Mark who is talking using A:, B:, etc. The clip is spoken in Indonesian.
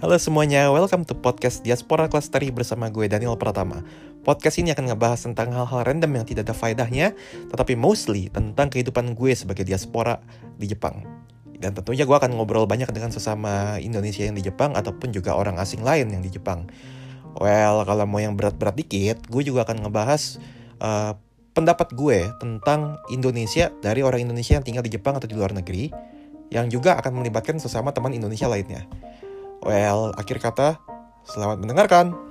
A: Halo semuanya, welcome to podcast Diaspora Clustery bersama gue Daniel Pratama. Podcast ini akan ngebahas tentang hal-hal random yang tidak ada faedahnya, tetapi mostly tentang kehidupan gue sebagai diaspora di Jepang. Dan tentunya gue akan ngobrol banyak dengan sesama Indonesia yang di Jepang ataupun juga orang asing lain yang di Jepang. Well, kalau mau yang berat-berat dikit, gue juga akan ngebahas uh, pendapat gue tentang Indonesia dari orang Indonesia yang tinggal di Jepang atau di luar negeri, yang juga akan melibatkan sesama teman Indonesia lainnya. Well, akhir kata, selamat mendengarkan.